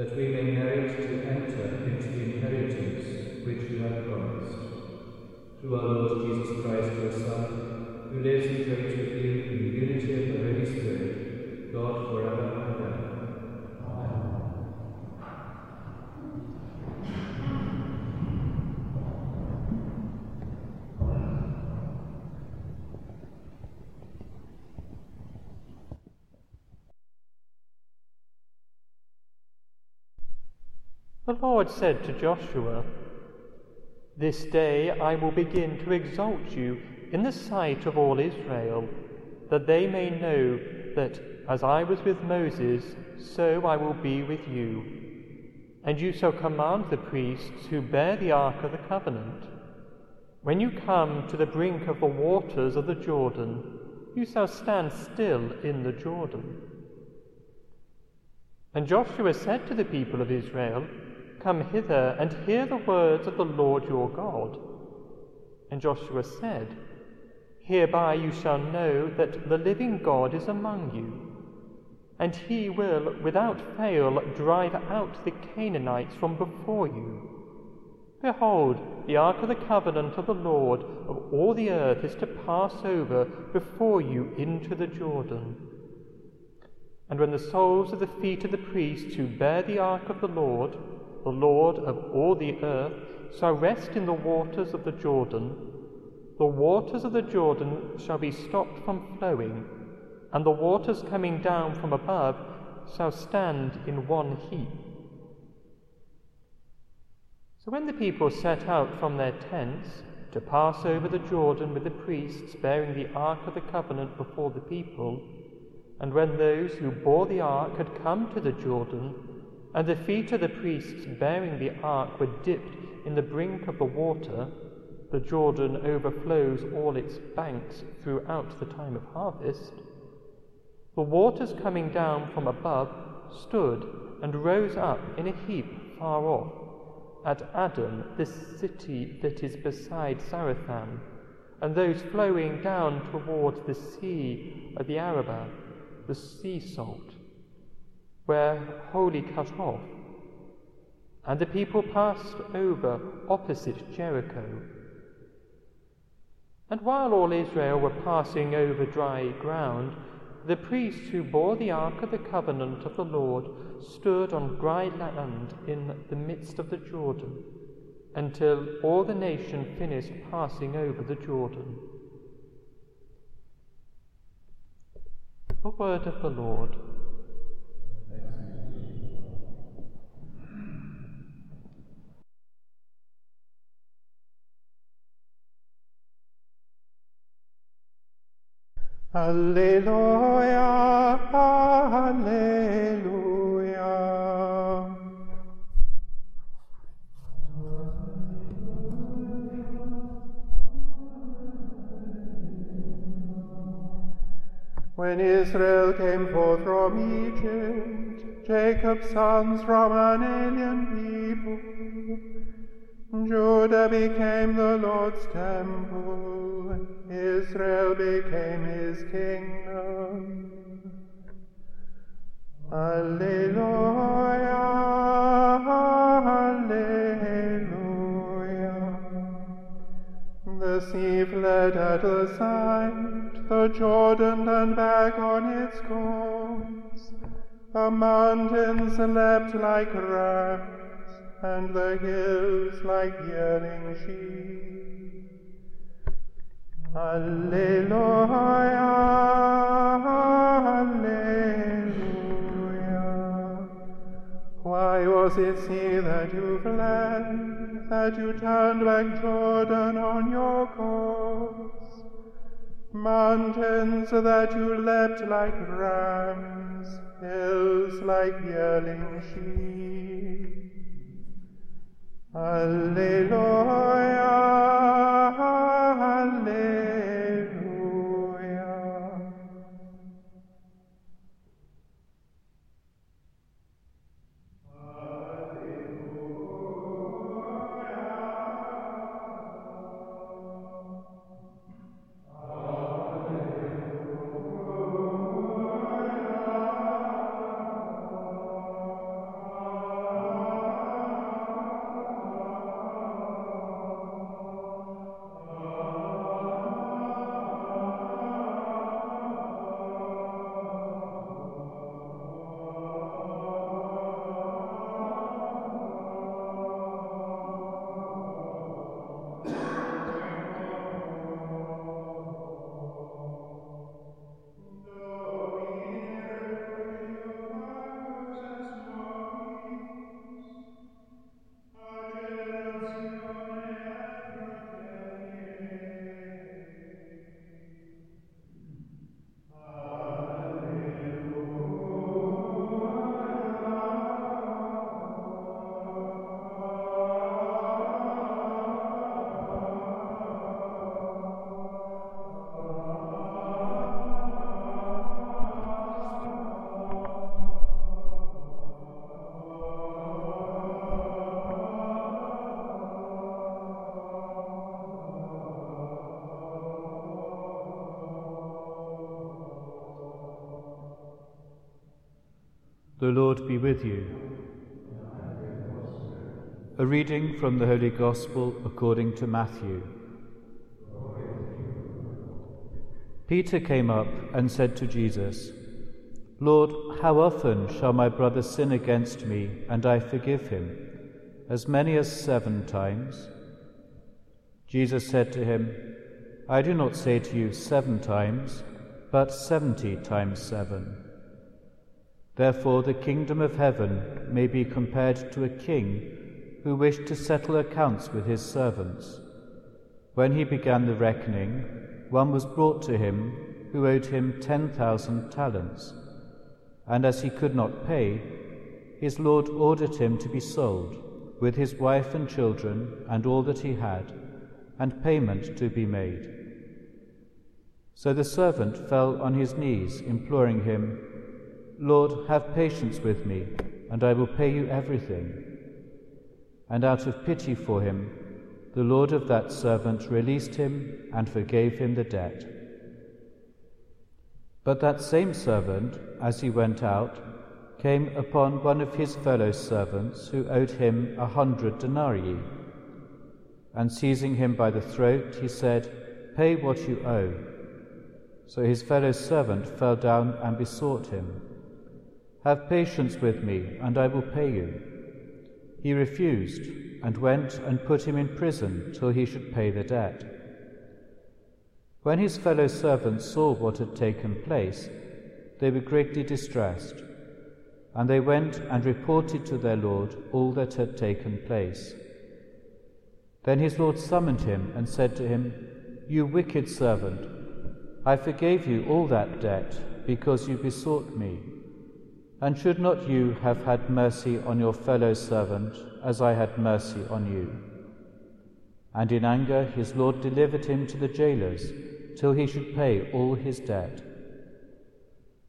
that we may merit to enter into the inheritance which you have promised. Through our Lord Jesus Christ, your Son, who lives and reigns with you in the unity of the Holy Spirit, God forever and ever. The Lord said to Joshua, This day I will begin to exalt you in the sight of all Israel, that they may know that as I was with Moses, so I will be with you. And you shall command the priests who bear the ark of the covenant. When you come to the brink of the waters of the Jordan, you shall stand still in the Jordan. And Joshua said to the people of Israel, Come hither and hear the words of the Lord your God. And Joshua said, Hereby you shall know that the living God is among you, and he will without fail drive out the Canaanites from before you. Behold, the ark of the covenant of the Lord of all the earth is to pass over before you into the Jordan. And when the soles of the feet of the priests who bear the ark of the Lord, the Lord of all the earth, shall rest in the waters of the Jordan, the waters of the Jordan shall be stopped from flowing, and the waters coming down from above shall stand in one heap. So when the people set out from their tents to pass over the Jordan with the priests bearing the ark of the covenant before the people, and when those who bore the ark had come to the Jordan, and the feet of the priests bearing the ark were dipped in the brink of the water, the Jordan overflows all its banks throughout the time of harvest. The waters coming down from above stood and rose up in a heap far off, at Adam, the city that is beside Zarethan, and those flowing down towards the sea of the Arabah, the sea salt were wholly cut off, and the people passed over opposite Jericho. And while all Israel were passing over dry ground, the priests who bore the ark of the covenant of the Lord stood on dry land in the midst of the Jordan until all the nation finished passing over the Jordan. The word of the Lord. Alleluia, Alleluia. When Israel came forth from Egypt, Jacob's sons from an alien people, Judah became the Lord's temple, Israel became his kingdom. Alleluia, Alleluia. The sea fled at the sight, the Jordan turned back on its course. The mountains leapt like rams, and the hills like yearling sheep. Alleluia. Why was it sea that you fled, that you turned back Jordan on your course? Mountains that you leapt like rams, hills like yearling sheep. Alleluia, Alleluia. The Lord be with you. A reading from the Holy Gospel according to Matthew. Peter came up and said to Jesus, Lord, how often shall my brother sin against me and I forgive him? As many as seven times? Jesus said to him, I do not say to you seven times, but seventy times seven. Therefore, the kingdom of heaven may be compared to a king who wished to settle accounts with his servants. When he began the reckoning, one was brought to him who owed him ten thousand talents. And as he could not pay, his Lord ordered him to be sold, with his wife and children and all that he had, and payment to be made. So the servant fell on his knees, imploring him, Lord, have patience with me, and I will pay you everything. And out of pity for him, the Lord of that servant released him and forgave him the debt. But that same servant, as he went out, came upon one of his fellow servants who owed him a hundred denarii. And seizing him by the throat, he said, Pay what you owe. So his fellow servant fell down and besought him, Have patience with me, and I will pay you. He refused, and went and put him in prison till he should pay the debt. When his fellow servants saw what had taken place, they were greatly distressed, and they went and reported to their Lord all that had taken place. Then his Lord summoned him and said to him, You wicked servant, I forgave you all that debt because you besought me. And should not you have had mercy on your fellow servant as I had mercy on you? And in anger his Lord delivered him to the jailers till he should pay all his debt.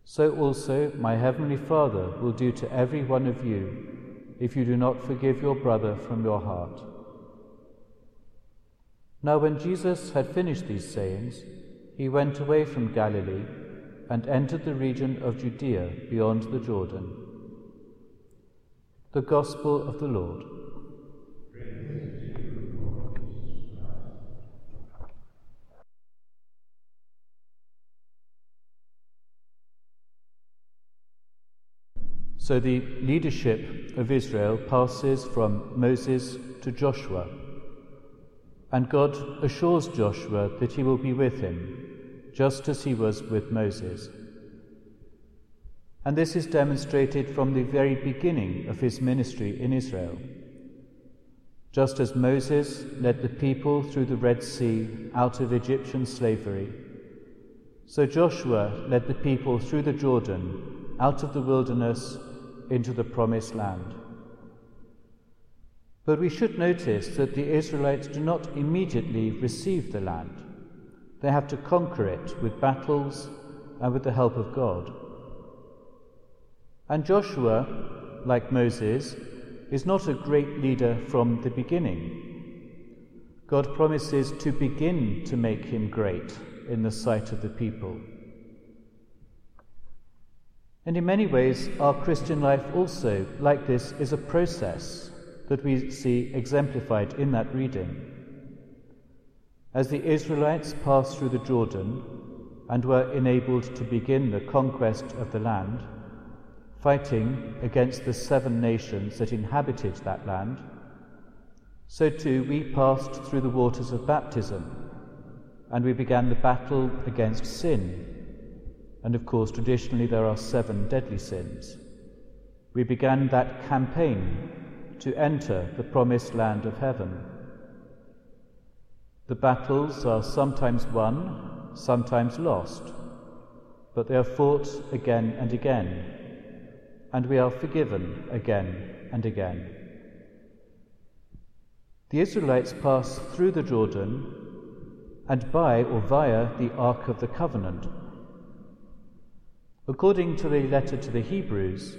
So also my heavenly Father will do to every one of you if you do not forgive your brother from your heart. Now, when Jesus had finished these sayings, he went away from Galilee and entered the region of Judea beyond the Jordan. The Gospel of the Lord. So the leadership of Israel passes from Moses to Joshua. And God assures Joshua that he will be with him, just as he was with Moses. And this is demonstrated from the very beginning of his ministry in Israel. Just as Moses led the people through the Red Sea out of Egyptian slavery, so Joshua led the people through the Jordan out of the wilderness into the promised land. But we should notice that the Israelites do not immediately receive the land. They have to conquer it with battles and with the help of God. And Joshua, like Moses, is not a great leader from the beginning. God promises to begin to make him great in the sight of the people. And in many ways, our Christian life also, like this, is a process that we see exemplified in that reading. As the Israelites passed through the Jordan and were enabled to begin the conquest of the land, fighting against the seven nations that inhabited that land, so too we passed through the waters of baptism and we began the battle against sin and of course, traditionally, there are seven deadly sins. We began that campaign to enter the promised land of heaven. The battles are sometimes won, sometimes lost, but they are fought again and again, and we are forgiven again and again. The Israelites passed through the Jordan and by or via the Ark of the Covenant According to the letter to the Hebrews,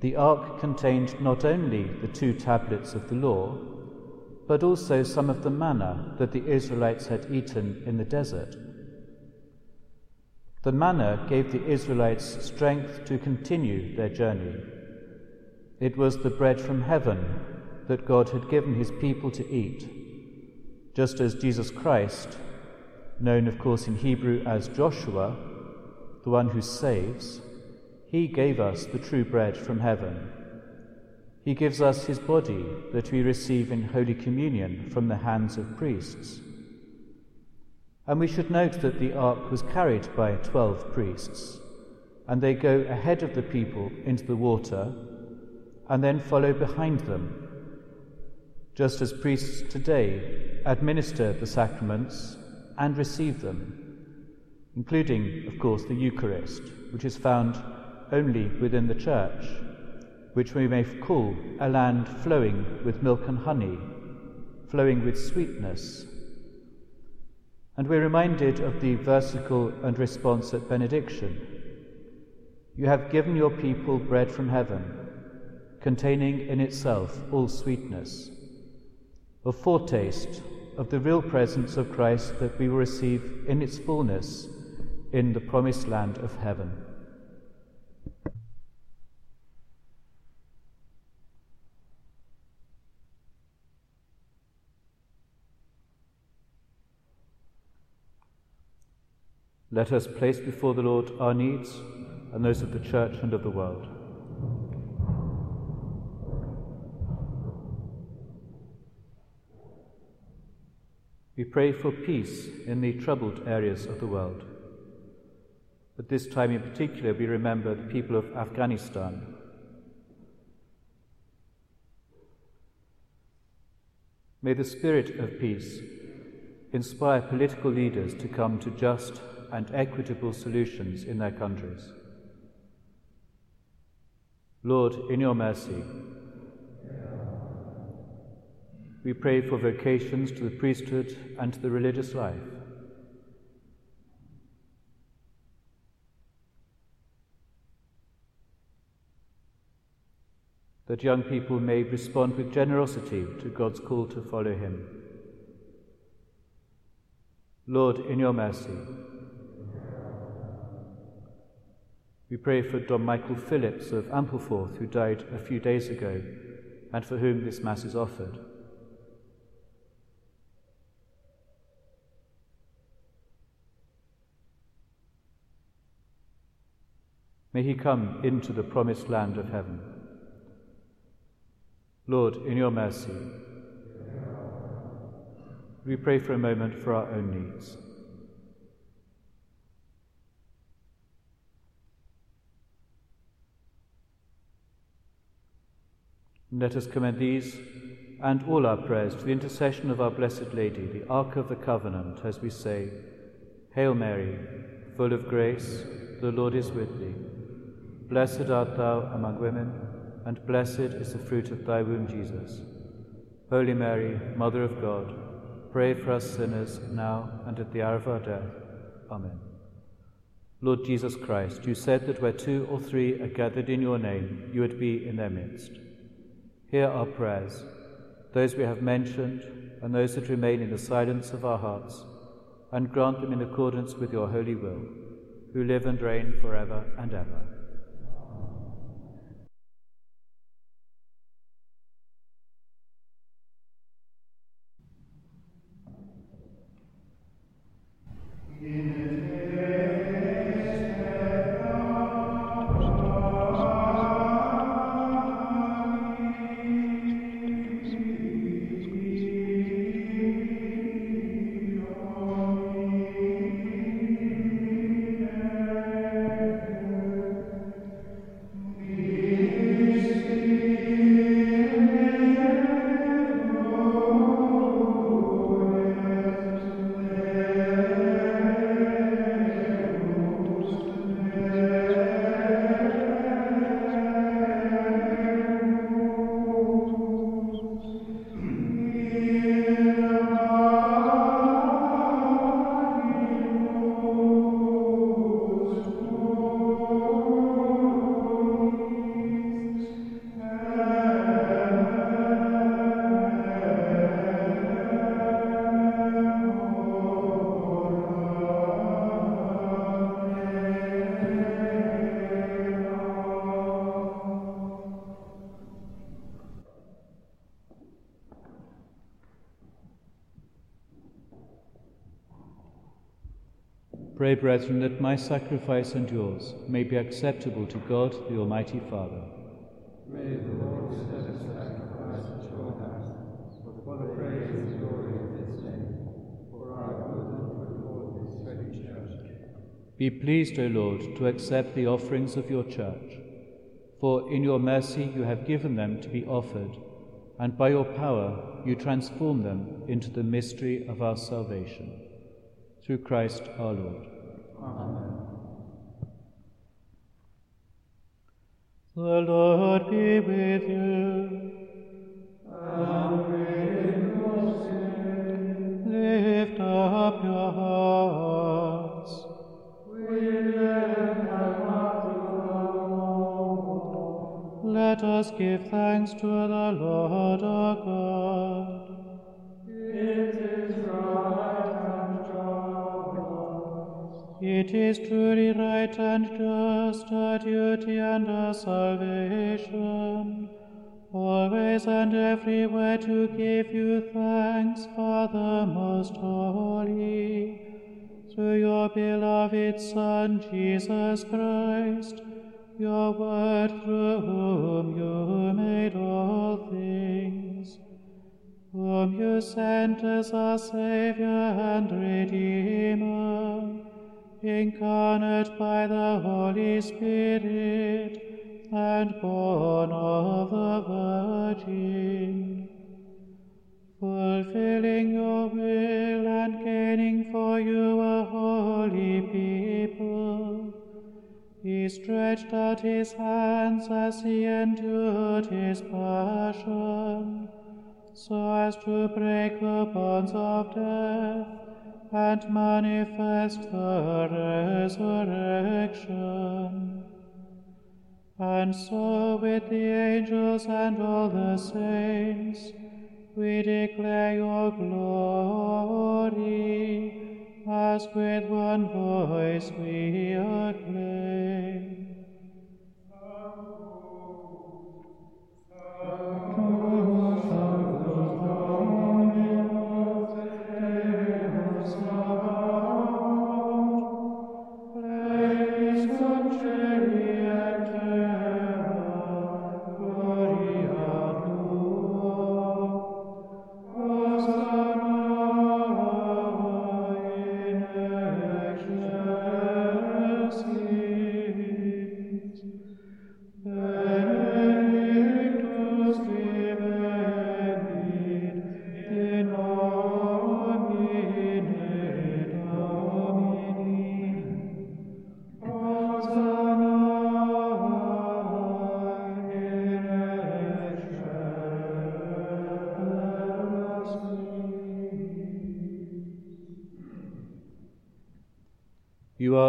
the ark contained not only the two tablets of the law, but also some of the manna that the Israelites had eaten in the desert. The manna gave the Israelites strength to continue their journey. It was the bread from heaven that God had given his people to eat, just as Jesus Christ, known of course in Hebrew as Joshua, the one who saves, he gave us the true bread from heaven. He gives us his body that we receive in Holy Communion from the hands of priests. And we should note that the ark was carried by twelve priests, and they go ahead of the people into the water and then follow behind them, just as priests today administer the sacraments and receive them including, of course, the Eucharist, which is found only within the Church, which we may call a land flowing with milk and honey, flowing with sweetness. And we're reminded of the versicle and response at benediction. You have given your people bread from heaven, containing in itself all sweetness, a foretaste of the real presence of Christ that we will receive in its fullness in the promised land of heaven. Let us place before the Lord our needs and those of the Church and of the world. We pray for peace in the troubled areas of the world. At this time in particular, we remember the people of Afghanistan. May the spirit of peace inspire political leaders to come to just and equitable solutions in their countries. Lord, in your mercy, we pray for vocations to the priesthood and to the religious life. that young people may respond with generosity to God's call to follow Him. Lord, in your mercy, We pray for Dom Michael Phillips of Ampleforth, who died a few days ago, and for whom this Mass is offered. May he come into the promised land of heaven. Lord, in your mercy, we pray for a moment for our own needs. Let us commend these and all our prayers to the intercession of our Blessed Lady, the Ark of the Covenant, as we say, Hail Mary, full of grace, the Lord is with thee. Blessed art thou among women, and blessed is the fruit of thy womb, Jesus. Holy Mary, Mother of God, pray for us sinners now and at the hour of our death. Amen. Lord Jesus Christ, you said that where two or three are gathered in your name, you would be in their midst. Hear our prayers, those we have mentioned and those that remain in the silence of our hearts, and grant them in accordance with your holy will, who live and reign forever and ever. Pray, brethren, that my sacrifice and yours may be acceptable to God, the Almighty Father. May the Lord accept the sacrifice at your hands, for the praise and glory of his name, for our good and for the Lord this holy church. Be pleased, O Lord, to accept the offerings of your church, for in your mercy you have given them to be offered, and by your power you transform them into the mystery of our salvation. Through Christ our Lord. The Lord be with you. And with your spirit, Lift up your hearts. we lift them up to the Lord. Let us give thanks to the Lord our God. It is truly right and just, a duty and a salvation, always and everywhere to give you thanks, Father most holy, through your beloved Son, Jesus Christ, your word through whom you made all things whom you sent as our Saviour and Redeemer, incarnate by the Holy Spirit, and born of the Virgin, fulfilling your will and gaining for you a holy people. He stretched out his hands as he endured his passion so as to break the bonds of death and manifest the resurrection. And so, with the angels and all the saints, we declare your glory, as with one voice we acclaim.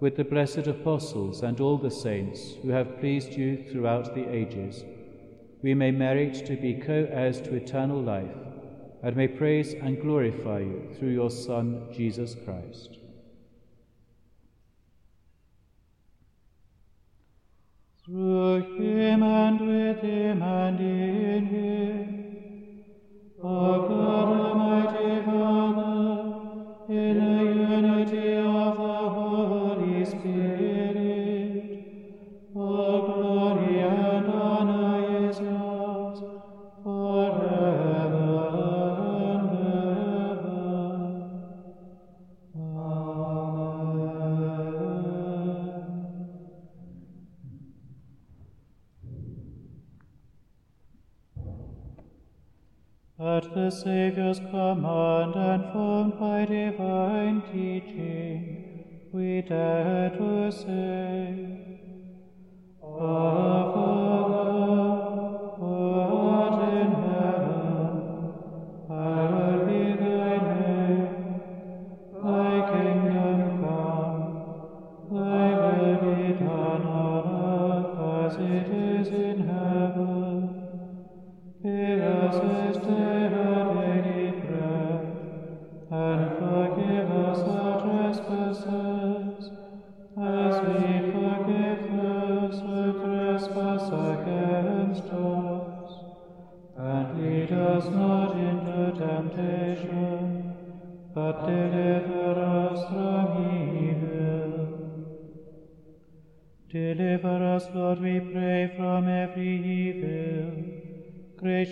with the blessed apostles and all the saints who have pleased you throughout the ages, we may merit to be co heirs to eternal life and may praise and glorify you through your Son, Jesus Christ. Through him and with him and in him, O God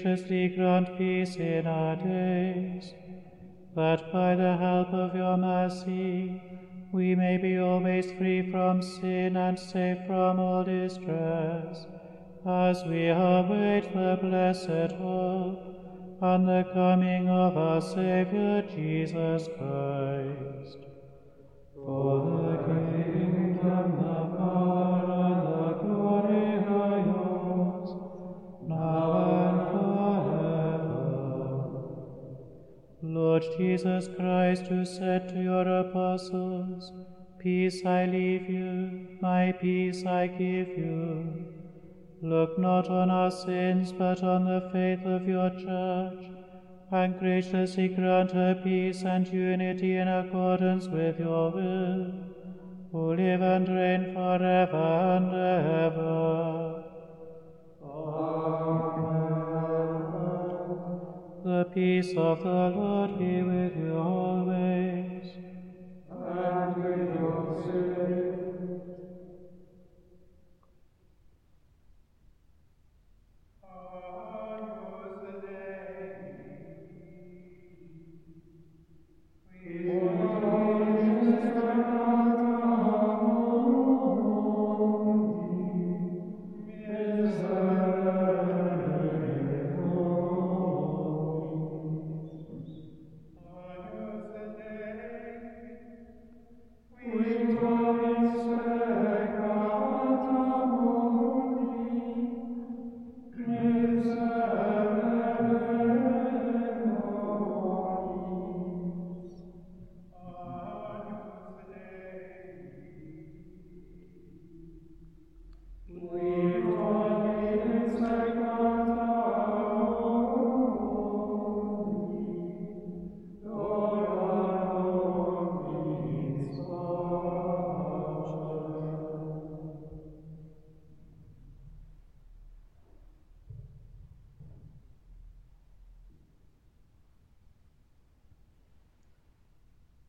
graciously grant peace in our days, that by the help of your mercy we may be always free from sin and safe from all distress, as we await the blessed hope and the coming of our Saviour Jesus Christ. For the kingdom, Lord Jesus Christ, who said to your apostles, Peace I leave you, my peace I give you. Look not on our sins, but on the faith of your church, and graciously grant her peace and unity in accordance with your will, who live and reign forever and ever. The peace of the Lord be with you always.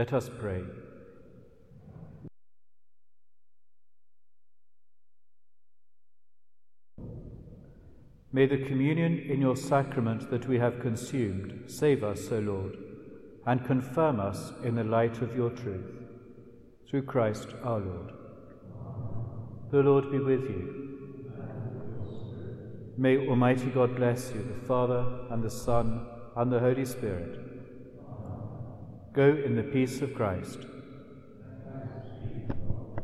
Let us pray. May the communion in your sacrament that we have consumed save us, O Lord, and confirm us in the light of your truth. Through Christ our Lord. The Lord be with you. May Almighty God bless you, the Father, and the Son, and the Holy Spirit. Go in the peace of Christ.